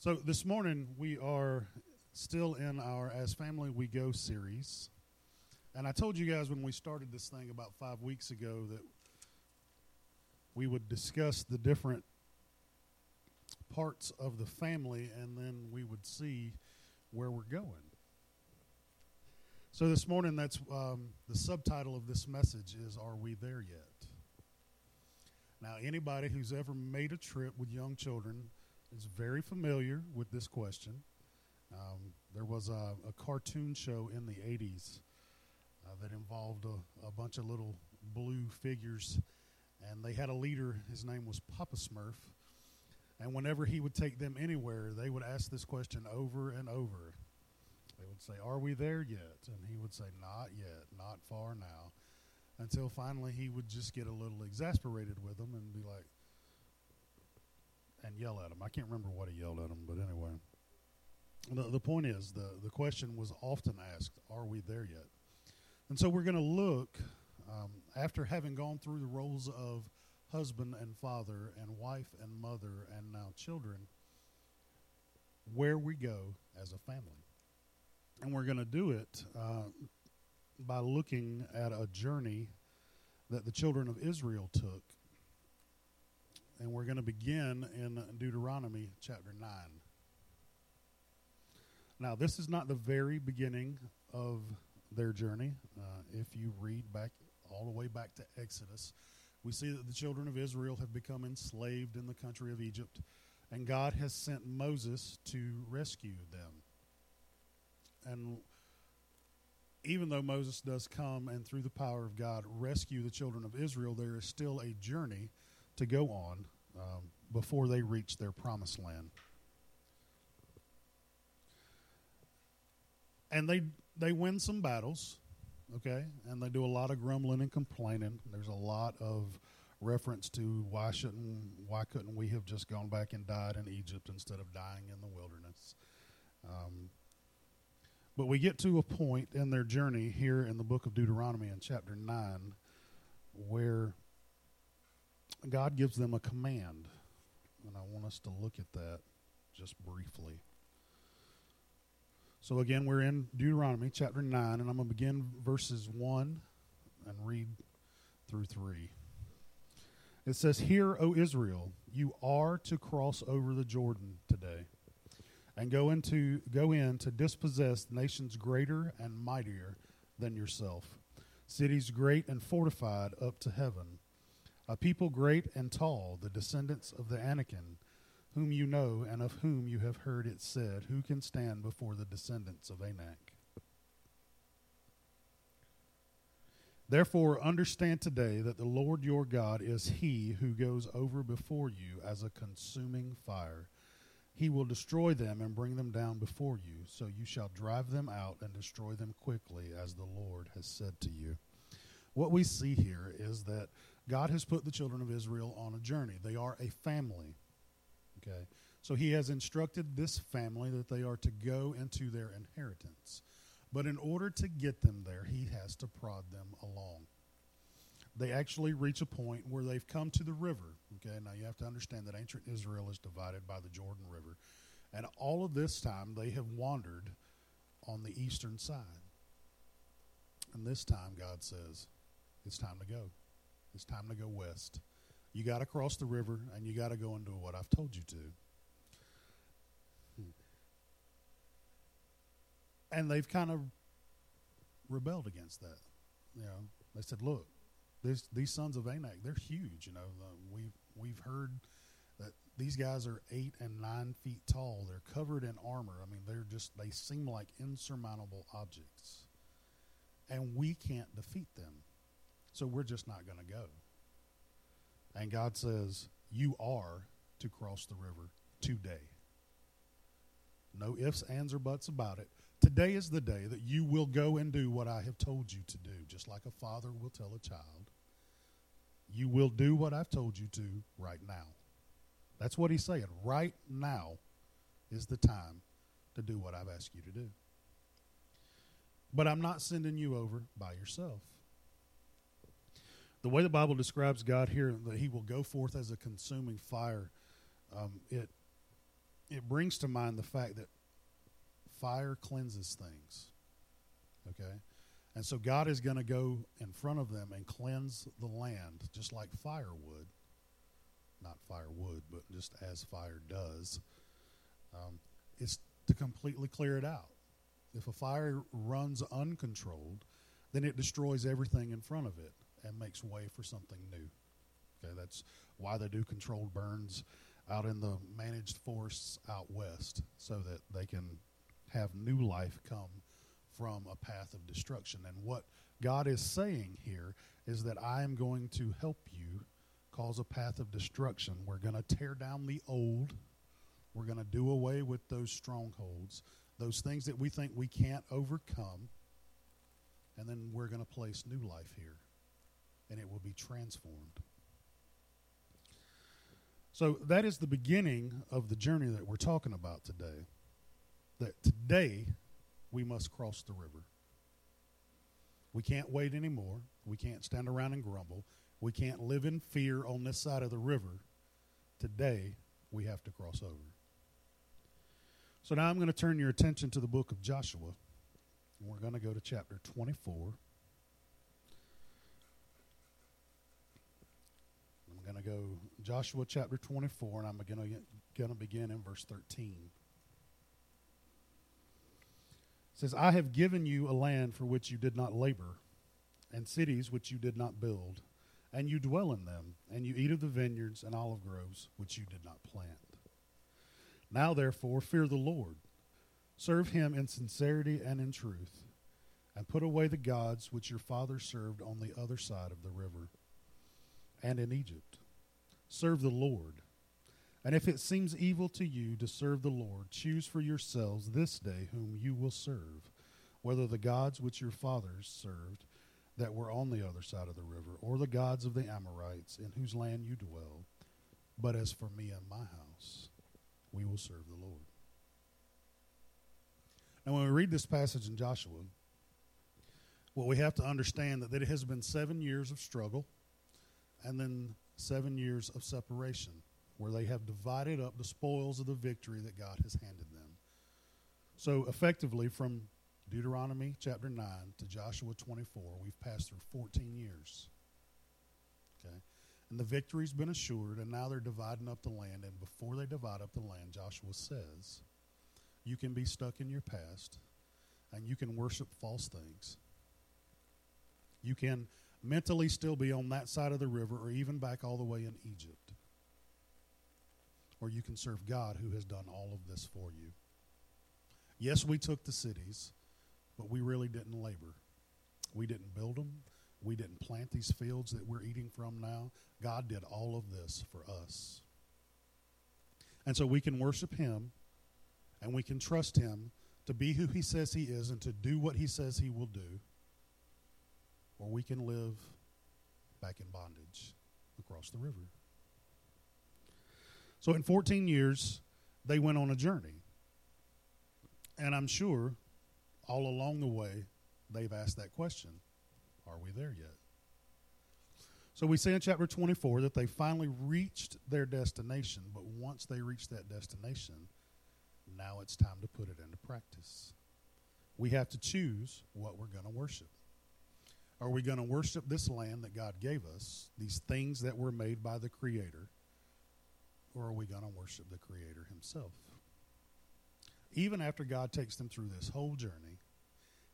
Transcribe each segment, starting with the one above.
So this morning we are still in our As Family We Go series. And I told you guys when we started this thing about five weeks ago that we would discuss the different parts of the family and then we would see where we're going. So this morning, that's um, the subtitle of this message is "Are We There Yet?" Now, anybody who's ever made a trip with young children is very familiar with this question. Um, there was a, a, cartoon show in the 80s uh, that involved a, a, bunch of little blue figures, and they had a leader. His name was Papa Smurf. And whenever he would take them anywhere, they would ask this question over and over. They would say, Are we there yet? And he would say, Not yet, not far now. Until finally he would just get a little exasperated with them and be like, and yell at them. I can't remember what he yelled at them, but anyway. The, the point is, the, the question was often asked, Are we there yet? And so we're going to look, um, after having gone through the roles of husband and father and wife and mother and now children, where we go as a family. And we're going to do it uh, by looking at a journey that the children of Israel took. And we're going to begin in Deuteronomy chapter 9. Now, this is not the very beginning of their journey. Uh, if you read back all the way back to Exodus, we see that the children of Israel have become enslaved in the country of Egypt, and God has sent Moses to rescue them. And even though Moses does come and through the power of God rescue the children of Israel, there is still a journey to go on um, before they reach their promised land. And they they win some battles, okay, and they do a lot of grumbling and complaining. There's a lot of reference to why shouldn't why couldn't we have just gone back and died in Egypt instead of dying in the wilderness? Um, but we get to a point in their journey here in the book of Deuteronomy in chapter 9 where God gives them a command. And I want us to look at that just briefly. So, again, we're in Deuteronomy chapter 9, and I'm going to begin verses 1 and read through 3. It says, Hear, O Israel, you are to cross over the Jordan today and go into go in to dispossess nations greater and mightier than yourself cities great and fortified up to heaven a people great and tall the descendants of the anakim whom you know and of whom you have heard it said who can stand before the descendants of anak? Therefore, understand today that the Lord your God is He who goes over before you as a consuming fire. He will destroy them and bring them down before you, so you shall drive them out and destroy them quickly, as the Lord has said to you. What we see here is that God has put the children of Israel on a journey. They are a family. Okay? So he has instructed this family that they are to go into their inheritance. But in order to get them there, he has to prod them along they actually reach a point where they've come to the river. Okay, now you have to understand that ancient Israel is divided by the Jordan River. And all of this time they have wandered on the eastern side. And this time God says, it's time to go. It's time to go west. You got to cross the river and you got to go and do what I've told you to. And they've kind of rebelled against that. You know, they said, look, this, these sons of Anak, they're huge. You know, uh, we've we've heard that these guys are eight and nine feet tall. They're covered in armor. I mean, they're just they seem like insurmountable objects, and we can't defeat them. So we're just not going to go. And God says, "You are to cross the river today." No ifs, ands, or buts about it. Today is the day that you will go and do what I have told you to do, just like a father will tell a child. You will do what I've told you to right now. That's what he's saying. Right now is the time to do what I've asked you to do. But I'm not sending you over by yourself. The way the Bible describes God here, that he will go forth as a consuming fire, um, it it brings to mind the fact that fire cleanses things. Okay? And so God is going to go in front of them and cleanse the land just like fire would. Not firewood, but just as fire does. Um, it's to completely clear it out. If a fire runs uncontrolled, then it destroys everything in front of it and makes way for something new. Okay, that's why they do controlled burns out in the managed forests out west so that they can have new life come from a path of destruction. And what God is saying here is that I am going to help you cause a path of destruction. We're going to tear down the old. We're going to do away with those strongholds, those things that we think we can't overcome. And then we're going to place new life here, and it will be transformed. So that is the beginning of the journey that we're talking about today. That today we must cross the river. We can't wait anymore. We can't stand around and grumble. We can't live in fear on this side of the river. Today we have to cross over. So now I'm going to turn your attention to the book of Joshua. We're going to go to chapter 24. Going to go Joshua chapter 24, and I'm going to, begin in verse 13. It says, I have given you a land for which you did not labor, and cities which you did not build, and you dwell in them, and you eat of the vineyards and olive groves which you did not plant. Now, therefore, fear the Lord, serve him in sincerity and in truth, and put away the gods which your fathers served on the other side of the river and in Egypt. Serve the Lord. And if it seems evil to you to serve the Lord, choose for yourselves this day whom you will serve, whether the gods which your fathers served that were on the other side of the river, or the gods of the Amorites in whose land you dwell. But as for me and my house, we will serve the Lord. Now, when we read this passage in Joshua, what we have to understand that it has been seven years of struggle and then seven years of separation where they have divided up the spoils of the victory that God has handed them. So, effectively, from Deuteronomy chapter 9 to Joshua 24, we've passed through 14 years. Okay? And the victory's been assured, and now they're dividing up the land. And before they divide up the land, Joshua says, You can be stuck in your past, and you can worship false things. You can mentally still be on that side of the river or even back all the way in Egypt. Or you can serve God who has done all of this for you. Yes, we took the cities, but we really didn't labor. We didn't build them. We didn't plant these fields that we're eating from now. God did all of this for us. And so we can worship Him and we can trust Him to be who He says He is and to do what He says He will do or we can live back in bondage across the river. So, in 14 years, they went on a journey. And I'm sure all along the way, they've asked that question Are we there yet? So, we see in chapter 24 that they finally reached their destination, but once they reached that destination, now it's time to put it into practice. We have to choose what we're going to worship. Are we going to worship this land that God gave us, these things that were made by the Creator, or are we going to worship the Creator Himself? Even after God takes them through this whole journey,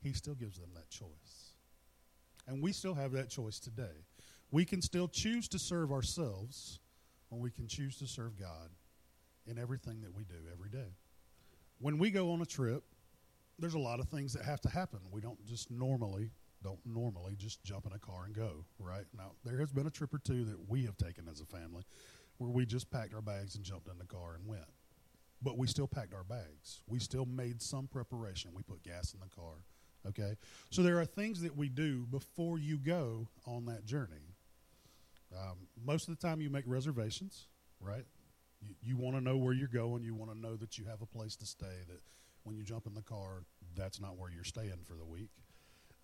He still gives them that choice. And we still have that choice today. We can still choose to serve ourselves, or we can choose to serve God in everything that we do every day. When we go on a trip, there's a lot of things that have to happen. We don't just normally don't normally just jump in a car and go, right? Now, there has been a trip or two that we have taken as a family where we just packed our bags and jumped in the car and went. But we still packed our bags. We still made some preparation. We put gas in the car, okay? So there are things that we do before you go on that journey. Um, most of the time, you make reservations, right? You, you want to know where you're going. You want to know that you have a place to stay, that when you jump in the car, that's not where you're staying for the week.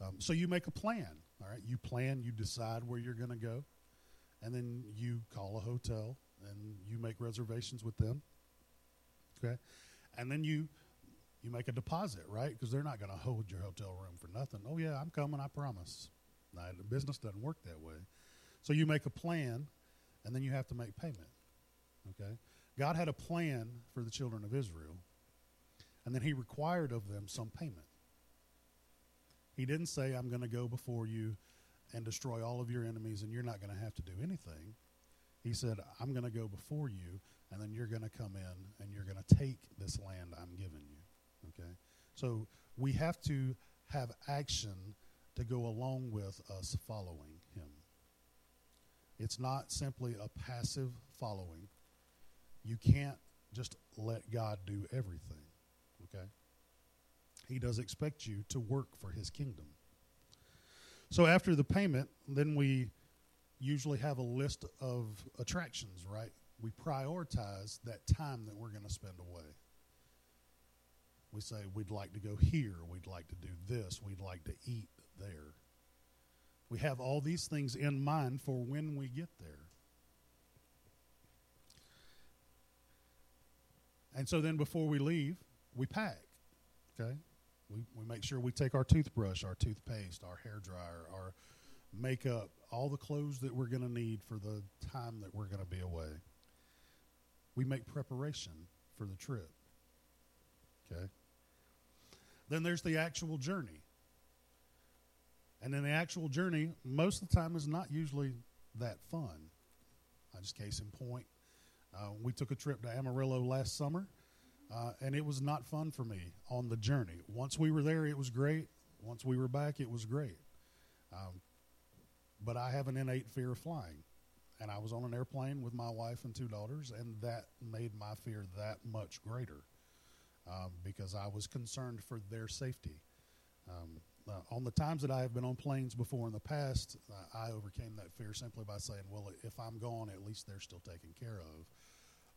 Um, so you make a plan, all right? You plan, you decide where you're going to go, and then you call a hotel and you make reservations with them. Okay, and then you you make a deposit, right? Because they're not going to hold your hotel room for nothing. Oh yeah, I'm coming. I promise. Now, the business doesn't work that way. So you make a plan, and then you have to make payment. Okay, God had a plan for the children of Israel, and then He required of them some payment. He didn't say, "I'm going to go before you." and destroy all of your enemies, and you're not going to have to do anything. He said, I'm going to go before you, and then you're going to come in and you're going to take this land I'm giving you. Okay? So we have to have action to go along with us following him. It's not simply a passive following. You can't just let God do everything. Okay? He does expect you to work for his kingdom. So after the payment, then we usually have a list of attractions, right? We prioritize that time that we're going to spend away. We say we'd like to go here, we'd like to do this, we'd like to eat there. We have all these things in mind for when we get there. And so then before we leave, we pack. Okay? We, we make sure we take our toothbrush, our toothpaste, our hair dryer, our makeup, all the clothes that we're going to need for the time that we're going to be away. We make preparation for the trip. Okay? Then there's the actual journey. And then the actual journey, most of the time, is not usually that fun. I just case in point. Uh, we took a trip to Amarillo last summer. Uh, and it was not fun for me on the journey. Once we were there, it was great. Once we were back, it was great. Um, but I have an innate fear of flying. And I was on an airplane with my wife and two daughters, and that made my fear that much greater um, because I was concerned for their safety. Um, uh, on the times that I have been on planes before in the past, uh, I overcame that fear simply by saying, well, if I'm gone, at least they're still taken care of.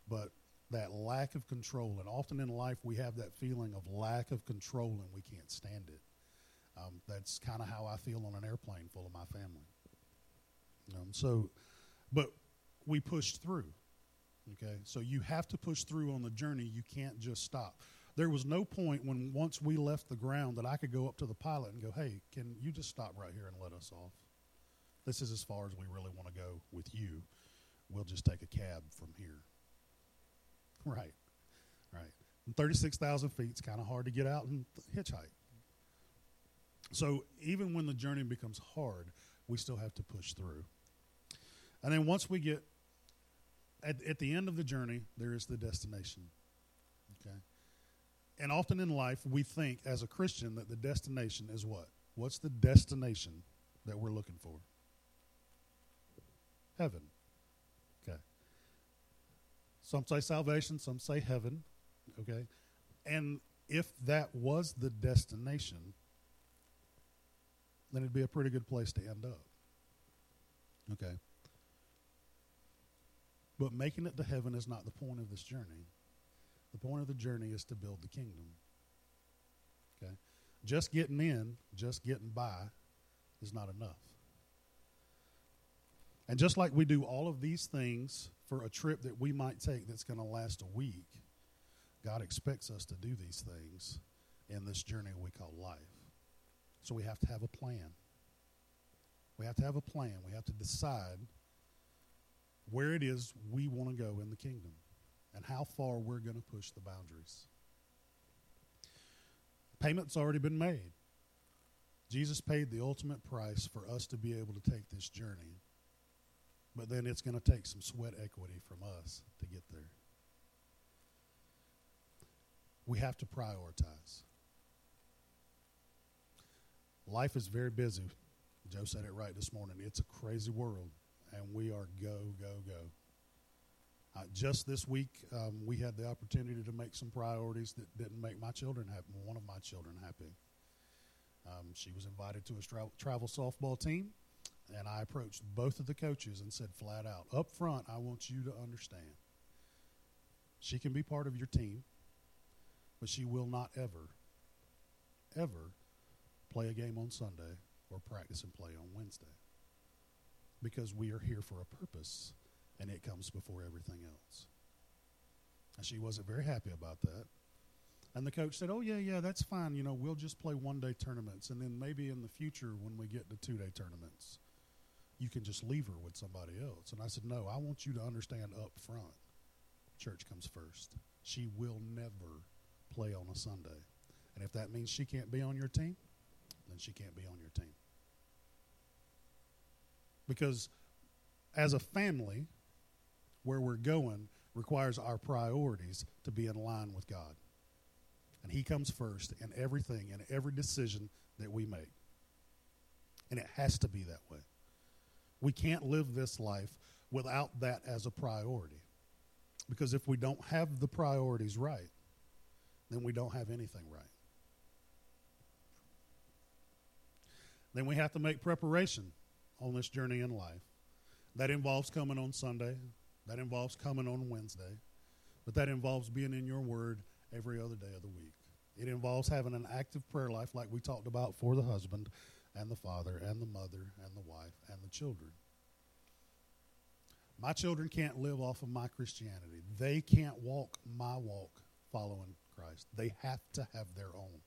But that lack of control. And often in life, we have that feeling of lack of control and we can't stand it. Um, that's kind of how I feel on an airplane full of my family. Um, so, but we pushed through. Okay, so you have to push through on the journey. You can't just stop. There was no point when once we left the ground that I could go up to the pilot and go, "Hey, can you just stop right here and let us off? This is as far as we really want to go with you. We'll just take a cab from here." Right, right. And 36,000 feet, it's kind of hard to get out and hitchhike. So even when the journey becomes hard, we still have to push through. And then once we get at, at the end of the journey, there is the destination. Okay? And often in life, we think as a Christian that the destination is what? What's the destination that we're looking for? Heaven. Some say salvation, some say heaven. Okay? And if that was the destination, then it'd be a pretty good place to end up. Okay? But making it to heaven is not the point of this journey. The point of the journey is to build the kingdom. Okay? Just getting in, just getting by is not enough. And just like we do all of these things for a trip that we might take that's going to last a week, God expects us to do these things in this journey we call life. So we have to have a plan. We have to have a plan. We have to decide where it is we want to go in the kingdom and how far we're going to push the boundaries. Payment's already been made. Jesus paid the ultimate price for us to be able to take this journey but then it's going to take some sweat equity from us to get there. We have to prioritize. Life is very busy. Joe said it right this morning. It's a crazy world, and we are go, go, go. Uh, just this week, um, we had the opportunity to make some priorities that didn't make my children happy, one of my children happy. Um, she was invited to a tra- travel softball team and I approached both of the coaches and said flat out, up front, I want you to understand. She can be part of your team, but she will not ever, ever play a game on Sunday or practice and play on Wednesday. Because we are here for a purpose, and it comes before everything else. And she wasn't very happy about that. And the coach said, Oh, yeah, yeah, that's fine. You know, we'll just play one day tournaments. And then maybe in the future, when we get to two day tournaments, you can just leave her with somebody else. And I said, No, I want you to understand up front church comes first. She will never play on a Sunday. And if that means she can't be on your team, then she can't be on your team. Because as a family, where we're going requires our priorities to be in line with God. And He comes first in everything and every decision that we make. And it has to be that way. We can't live this life without that as a priority. Because if we don't have the priorities right, then we don't have anything right. Then we have to make preparation on this journey in life. That involves coming on Sunday, that involves coming on Wednesday, but that involves being in your word every other day of the week. It involves having an active prayer life, like we talked about, for the husband and the father and the mother and the wife and the children. My children can't live off of my Christianity. They can't walk my walk following Christ. They have to have their own.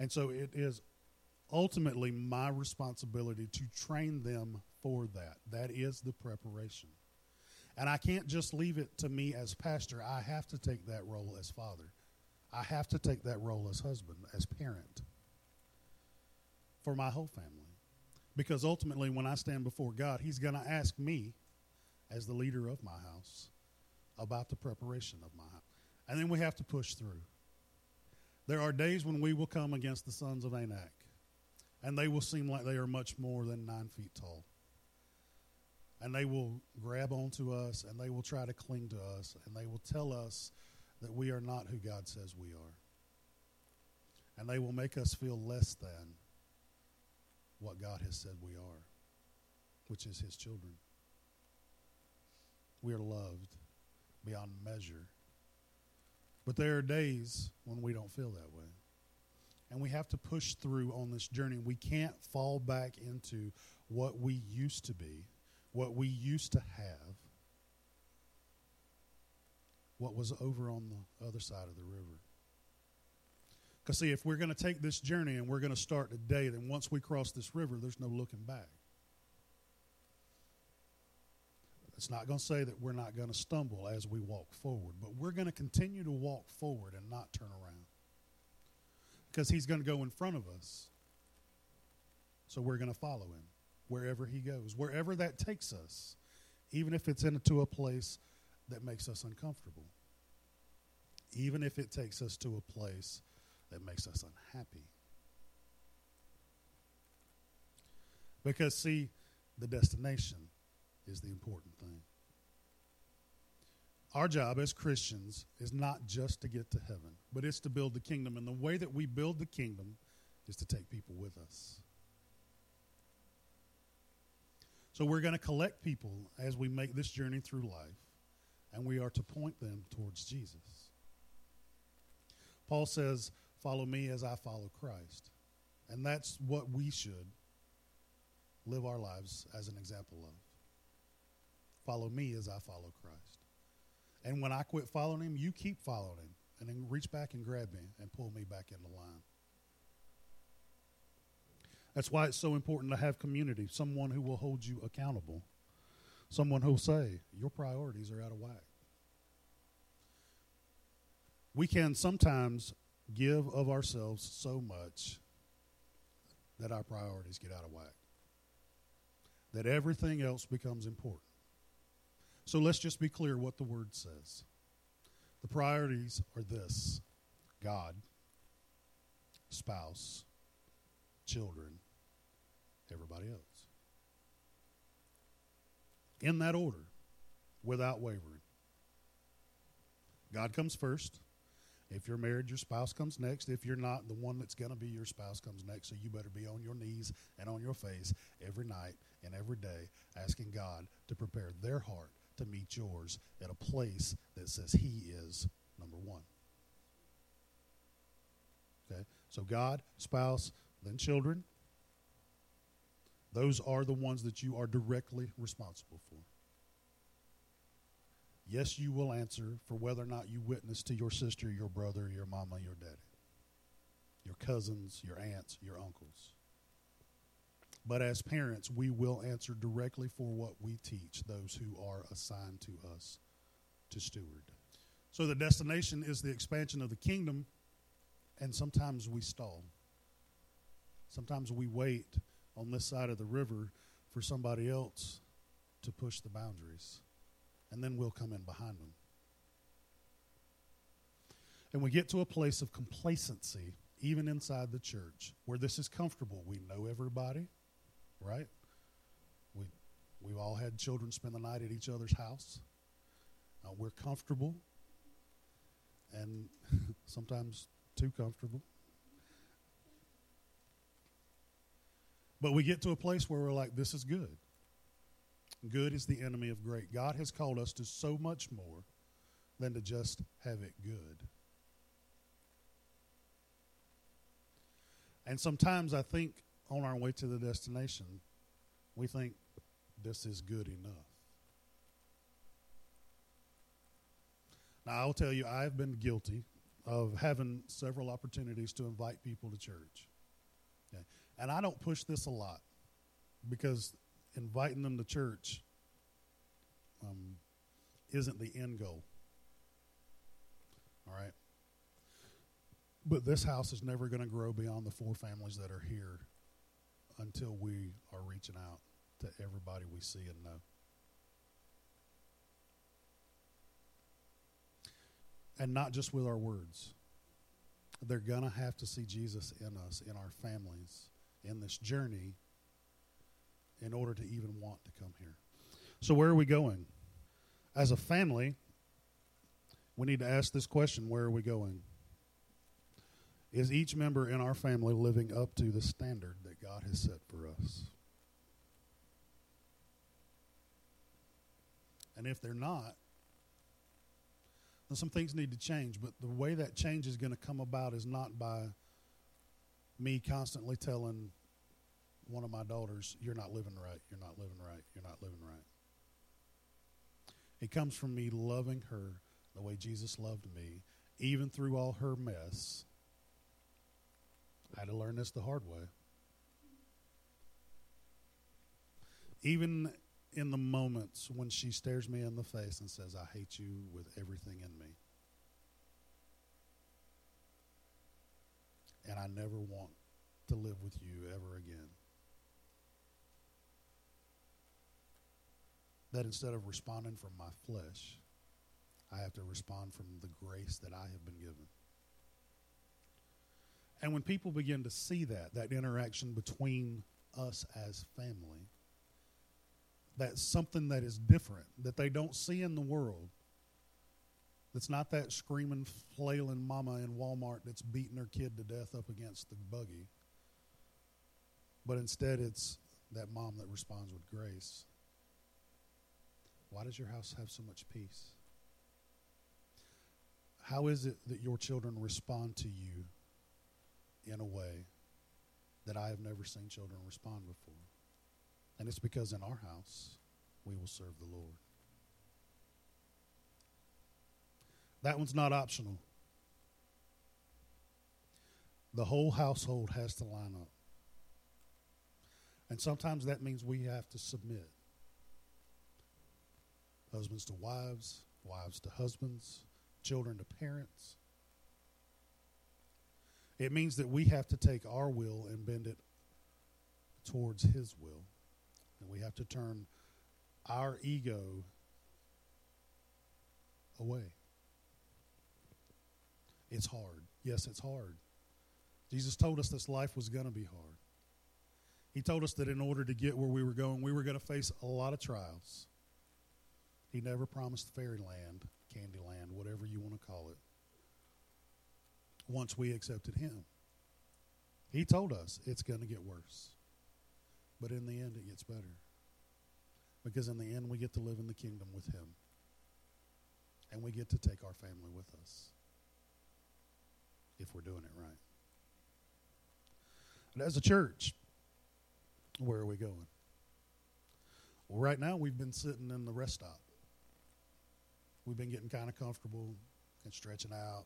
And so it is ultimately my responsibility to train them for that. That is the preparation. And I can't just leave it to me as pastor. I have to take that role as father. I have to take that role as husband, as parent for my whole family. Because ultimately, when I stand before God, He's going to ask me, as the leader of my house, about the preparation of my house. And then we have to push through. There are days when we will come against the sons of Anak, and they will seem like they are much more than nine feet tall. And they will grab onto us, and they will try to cling to us, and they will tell us that we are not who God says we are. And they will make us feel less than what God has said we are, which is His children. We are loved beyond measure. But there are days when we don't feel that way. And we have to push through on this journey. We can't fall back into what we used to be, what we used to have, what was over on the other side of the river. Because, see, if we're going to take this journey and we're going to start today, then once we cross this river, there's no looking back. It's not going to say that we're not going to stumble as we walk forward, but we're going to continue to walk forward and not turn around. Because He's going to go in front of us. So we're going to follow Him wherever He goes, wherever that takes us, even if it's into a place that makes us uncomfortable, even if it takes us to a place that makes us unhappy. Because, see, the destination is the important thing. Our job as Christians is not just to get to heaven, but it's to build the kingdom. And the way that we build the kingdom is to take people with us. So we're going to collect people as we make this journey through life, and we are to point them towards Jesus. Paul says, Follow me as I follow Christ. And that's what we should live our lives as an example of. Follow me as I follow Christ. And when I quit following him, you keep following him. And then reach back and grab me and pull me back into line. That's why it's so important to have community, someone who will hold you accountable, someone who will say, Your priorities are out of whack. We can sometimes give of ourselves so much that our priorities get out of whack, that everything else becomes important. So let's just be clear what the word says. The priorities are this God, spouse, children, everybody else. In that order, without wavering. God comes first. If you're married, your spouse comes next. If you're not, the one that's going to be your spouse comes next. So you better be on your knees and on your face every night and every day asking God to prepare their heart to meet yours at a place that says He is number one. Okay? So God, spouse, then children. Those are the ones that you are directly responsible for. Yes, you will answer for whether or not you witness to your sister, your brother, your mama, your daddy, your cousins, your aunts, your uncles. But as parents, we will answer directly for what we teach those who are assigned to us to steward. So the destination is the expansion of the kingdom, and sometimes we stall. Sometimes we wait on this side of the river for somebody else to push the boundaries, and then we'll come in behind them. And we get to a place of complacency, even inside the church, where this is comfortable. We know everybody, right? We, we've all had children spend the night at each other's house. Uh, we're comfortable, and sometimes too comfortable. But we get to a place where we're like, this is good. Good is the enemy of great. God has called us to so much more than to just have it good. And sometimes I think on our way to the destination, we think this is good enough. Now, I'll tell you, I've been guilty of having several opportunities to invite people to church. Okay? And I don't push this a lot because inviting them to church um, isn't the end goal. All right? But this house is never going to grow beyond the four families that are here until we are reaching out to everybody we see and know. And not just with our words. They're going to have to see Jesus in us, in our families, in this journey, in order to even want to come here. So, where are we going? As a family, we need to ask this question where are we going? Is each member in our family living up to the standard that God has set for us? And if they're not, then some things need to change. But the way that change is going to come about is not by me constantly telling one of my daughters, You're not living right, you're not living right, you're not living right. It comes from me loving her the way Jesus loved me, even through all her mess I had to learn this the hard way. Even in the moments when she stares me in the face and says, I hate you with everything in me. And I never want to live with you ever again. That instead of responding from my flesh, I have to respond from the grace that I have been given. And when people begin to see that, that interaction between us as family, that's something that is different, that they don't see in the world. That's not that screaming, flailing mama in Walmart that's beating her kid to death up against the buggy. But instead, it's that mom that responds with grace. Why does your house have so much peace? How is it that your children respond to you in a way that I have never seen children respond before. And it's because in our house, we will serve the Lord. That one's not optional. The whole household has to line up. And sometimes that means we have to submit. Husbands to wives, wives to husbands, children to parents, it means that we have to take our will and bend it towards His will. And we have to turn our ego away. It's hard. Yes, it's hard. Jesus told us this life was going to be hard. He told us that in order to get where we were going, we were going to face a lot of trials. He never promised fairyland, candyland, whatever you want to call it once we accepted Him. He told us it's going to get worse. But in the end, it gets better. Because in the end, we get to live in the kingdom with Him. And we get to take our family with us if we're doing it right. But as a church, where are we going? Well, right now, we've been sitting in the rest stop. We've been getting kind of comfortable and stretching out.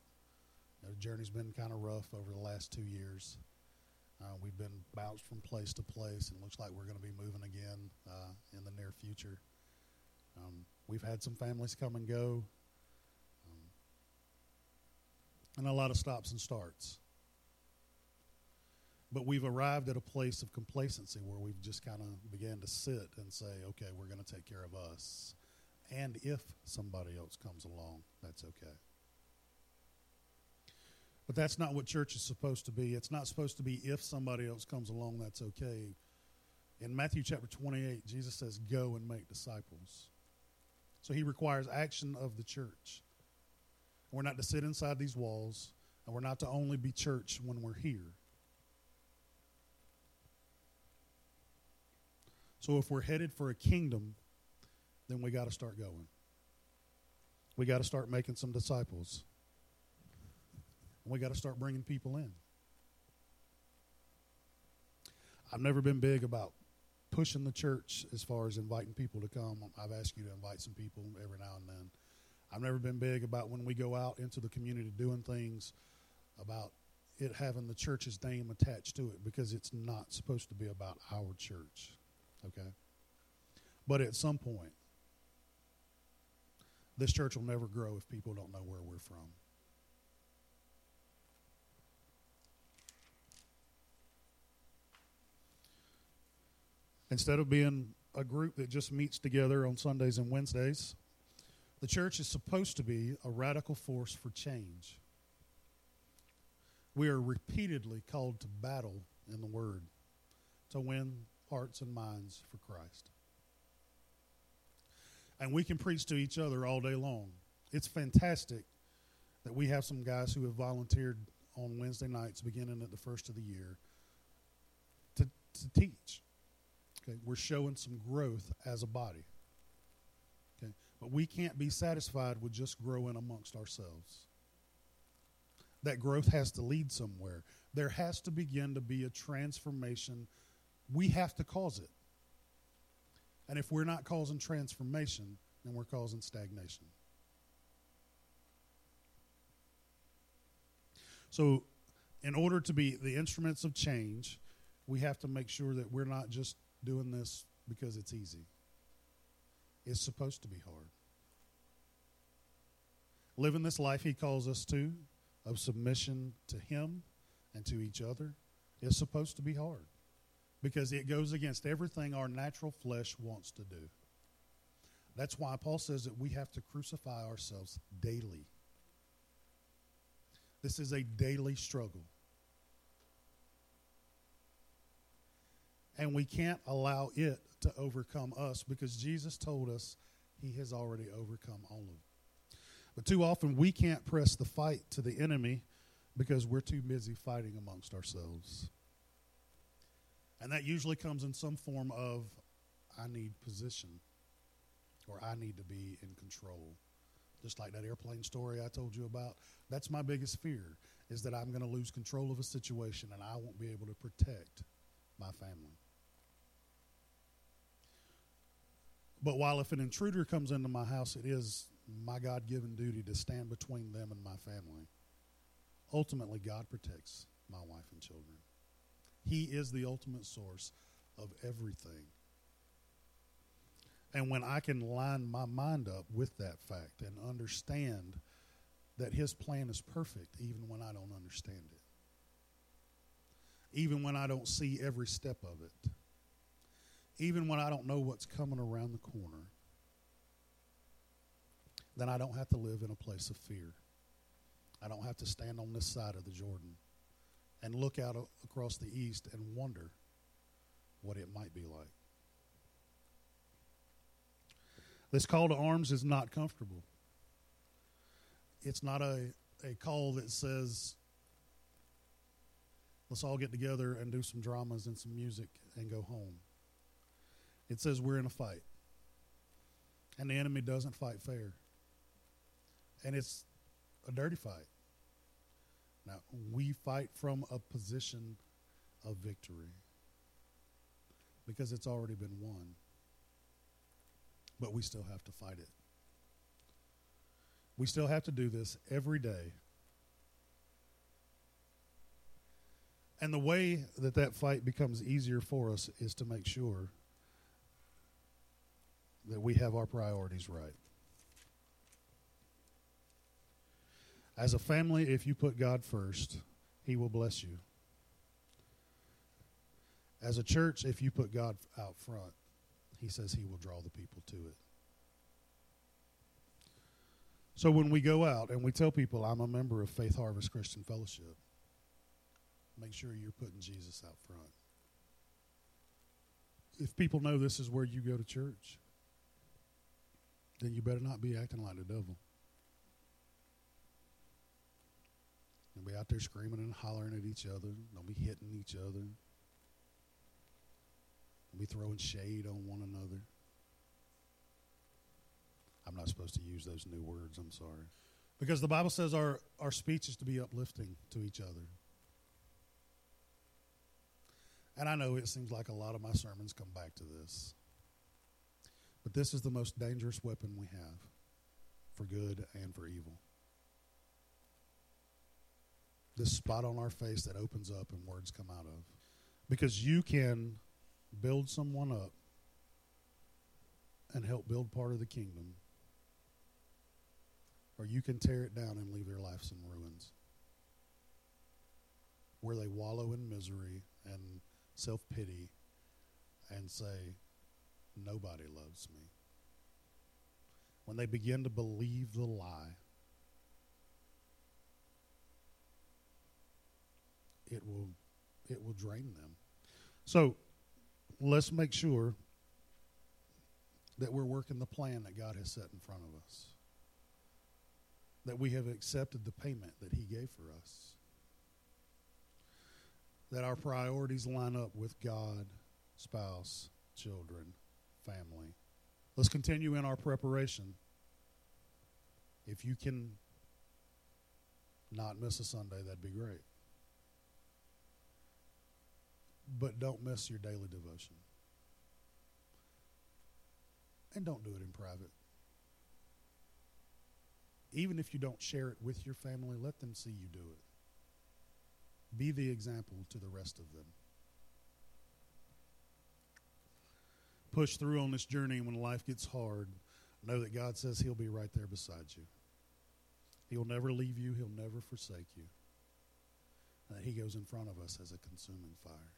You know, the journey's been kind of rough over the last two years. Uh, we've been bounced from place to place, and looks like we're going to be moving again uh, in the near future. Um, we've had some families come and go, um, and a lot of stops and starts. But we've arrived at a place of complacency where we've just kind of began to sit and say, okay, we're going to take care of us. And if somebody else comes along, that's okay. But that's not what church is supposed to be. It's not supposed to be if somebody else comes along, that's okay. In Matthew chapter 28, Jesus says, Go and make disciples. So he requires action of the church. We're not to sit inside these walls, and we're not to only be church when we're here. So if we're headed for a kingdom, then we got to start going. We got to start making some disciples. We got to start bringing people in. I've never been big about pushing the church as far as inviting people to come. I've asked you to invite some people every now and then. I've never been big about when we go out into the community doing things about it having the church's name attached to it because it's not supposed to be about our church. Okay? But at some point, this church will never grow if people don't know where we're from. Instead of being a group that just meets together on Sundays and Wednesdays, the church is supposed to be a radical force for change. We are repeatedly called to battle in the Word to win hearts and minds for Christ. And we can preach to each other all day long. It's fantastic that we have some guys who have volunteered on Wednesday nights, beginning at the first of the year, to, to teach. Okay, we're showing some growth as a body. Okay, but we can't be satisfied with just growing amongst ourselves. That growth has to lead somewhere. There has to begin to be a transformation. We have to cause it. And if we're not causing transformation, then we're causing stagnation. So, in order to be the instruments of change, we have to make sure that we're not just doing this because it's easy. It's supposed to be hard. Living this life he calls us to, of submission to him and to each other, is supposed to be hard because it goes against everything our natural flesh wants to do. That's why Paul says that we have to crucify ourselves daily. This is a daily struggle. And we can't allow it to overcome us because Jesus told us he has already overcome all of it. But too often we can't press the fight to the enemy because we're too busy fighting amongst ourselves. And that usually comes in some form of I need position or I need to be in control. Just like that airplane story I told you about. That's my biggest fear is that I'm going to lose control of a situation and I won't be able to protect my family. But while if an intruder comes into my house, it is my God given duty to stand between them and my family. Ultimately, God protects my wife and children. He is the ultimate source of everything. And when I can line my mind up with that fact and understand that His plan is perfect, even when I don't understand it, even when I don't see every step of it, even when I don't know what's coming around the corner, then I don't have to live in a place of fear. I don't have to stand on this side of the Jordan and look out across the east and wonder what it might be like. This call to arms is not comfortable. It's not a, a call that says, let's all get together and do some dramas and some music and go home. It says we're in a fight. And the enemy doesn't fight fair. And it's a dirty fight. Now, we fight from a position of victory because it's already been won. But we still have to fight it. We still have to do this every day. And the way that that fight becomes easier for us is to make sure that we have our priorities right. As a family, if you put God first, He will bless you. As a church, if you put God out front, He says He will draw the people to it. So when we go out and we tell people, I'm a member of Faith Harvest Christian Fellowship, make sure you're putting Jesus out front. If people know this is where you go to church, then you better not be acting like the devil. Don't be out there screaming and hollering at each other. Don't be hitting each other. Don't be throwing shade on one another. I'm not supposed to use those new words. I'm sorry. Because the Bible says our, our speech is to be uplifting to each other. And I know it seems like a lot of my sermons come back to this. But this is the most dangerous weapon we have for good and for evil. This spot on our face that opens up and words come out of. Because you can build someone up and help build part of the kingdom, or you can tear it down and leave their lives in ruins where they wallow in misery and self pity and say, Nobody loves me. When they begin to believe the lie, it will it will drain them. So let's make sure that we're working the plan that God has set in front of us. That we have accepted the payment that He gave for us. That our priorities line up with God, spouse, children, family. Let's continue in our preparation. If you can not miss a Sunday, that'd be great. But don't miss your daily devotion. And don't do it in private. Even if you don't share it with your family, let them see you do it. Be the example to the rest of them. Push through on this journey when life gets hard. Know that God says He'll be right there beside you. He'll never leave you, He'll never forsake you. That He goes in front of us as a consuming fire.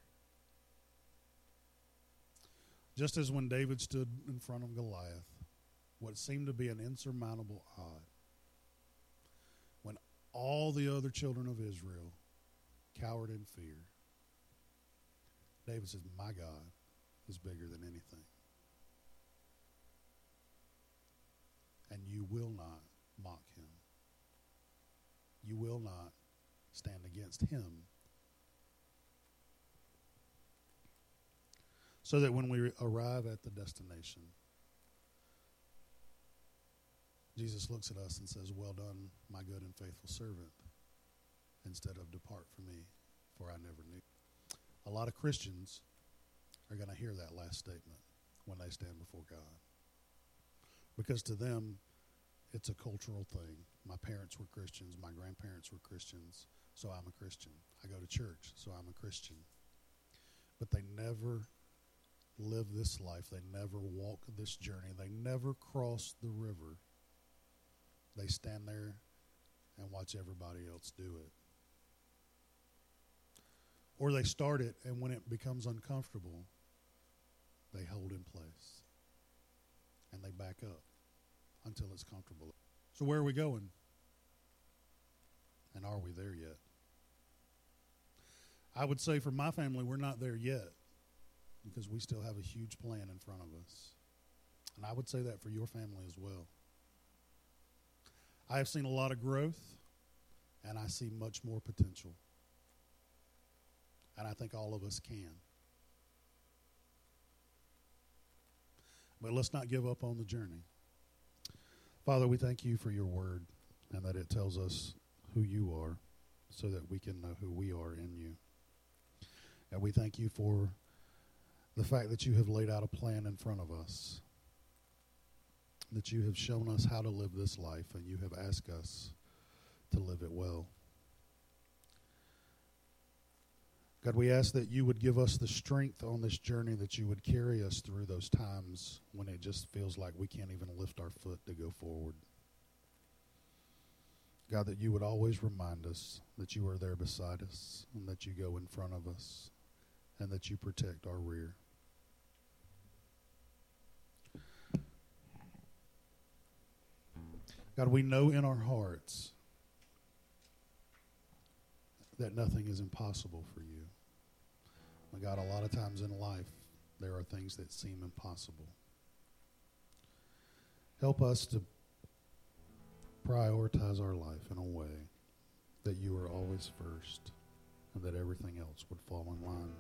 Just as when David stood in front of Goliath, what seemed to be an insurmountable odd, when all the other children of Israel cowered in fear, David says, My God is bigger than anything. And you will not mock him. You will not stand against him so that when we arrive at the destination, Jesus looks at us and says, Well done, my good and faithful servant, instead of depart from me, for I never knew. A lot of Christians are going to hear that last statement when they stand before God. Because to them, it's a cultural thing. My parents were Christians, my grandparents were Christians, so I'm a Christian. I go to church, so I'm a Christian. But they never live this life. They never walk this journey. They never cross the river. They stand there and watch everybody else do it. Or they start it, and when it becomes uncomfortable, they hold in place and they back up until it's comfortable. So, where are we going? And are we there yet? I would say for my family, we're not there yet because we still have a huge plan in front of us. And I would say that for your family as well. I have seen a lot of growth, and I see much more potential. And I think all of us can. But let's not give up on the journey. Father, we thank you for your word and that it tells us who you are so that we can know who we are in you. And we thank you for the fact that you have laid out a plan in front of us. that you have shown us how to live this life and you have asked us to live it well. God, we ask that you would give us the strength on this journey, that you would carry us through those times when it just feels like we can't even lift our foot to go forward. God, that you would always remind us that you are there beside us and that you go in front of us and that you protect our rear. God, we know in our hearts that nothing is impossible for you. My God, a lot of times in life, there are things that seem impossible. Help us to prioritize our life in a way that you are always first and that everything else would fall in line.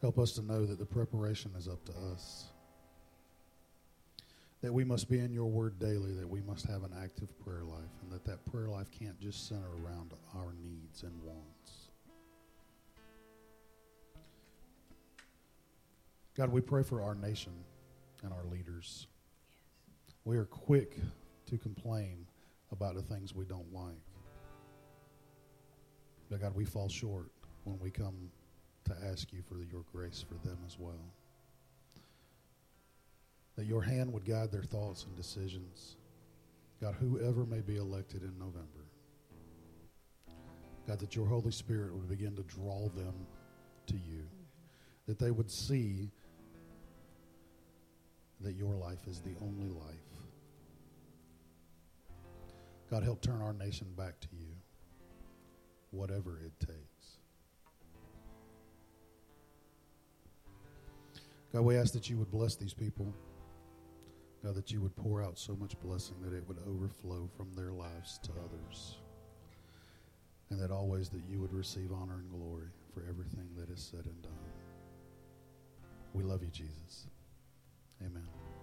Help us to know that the preparation is up to us. That we must be in your word daily, that we must have an active prayer life, and that that prayer life can't just center around our needs and wants. God, we pray for our nation and our leaders. We are quick to complain about the things we don't like. But God, we fall short when we come to ask you for your grace for them as well. That your hand would guide their thoughts and decisions. God, whoever may be elected in November. God, that your Holy Spirit would begin to draw them to you. That they would see that your life is the only life. God, help turn our nation back to you, whatever it takes. God, we ask that you would bless these people. God, that you would pour out so much blessing that it would overflow from their lives to others. And that always that you would receive honor and glory for everything that is said and done. We love you, Jesus. Amen.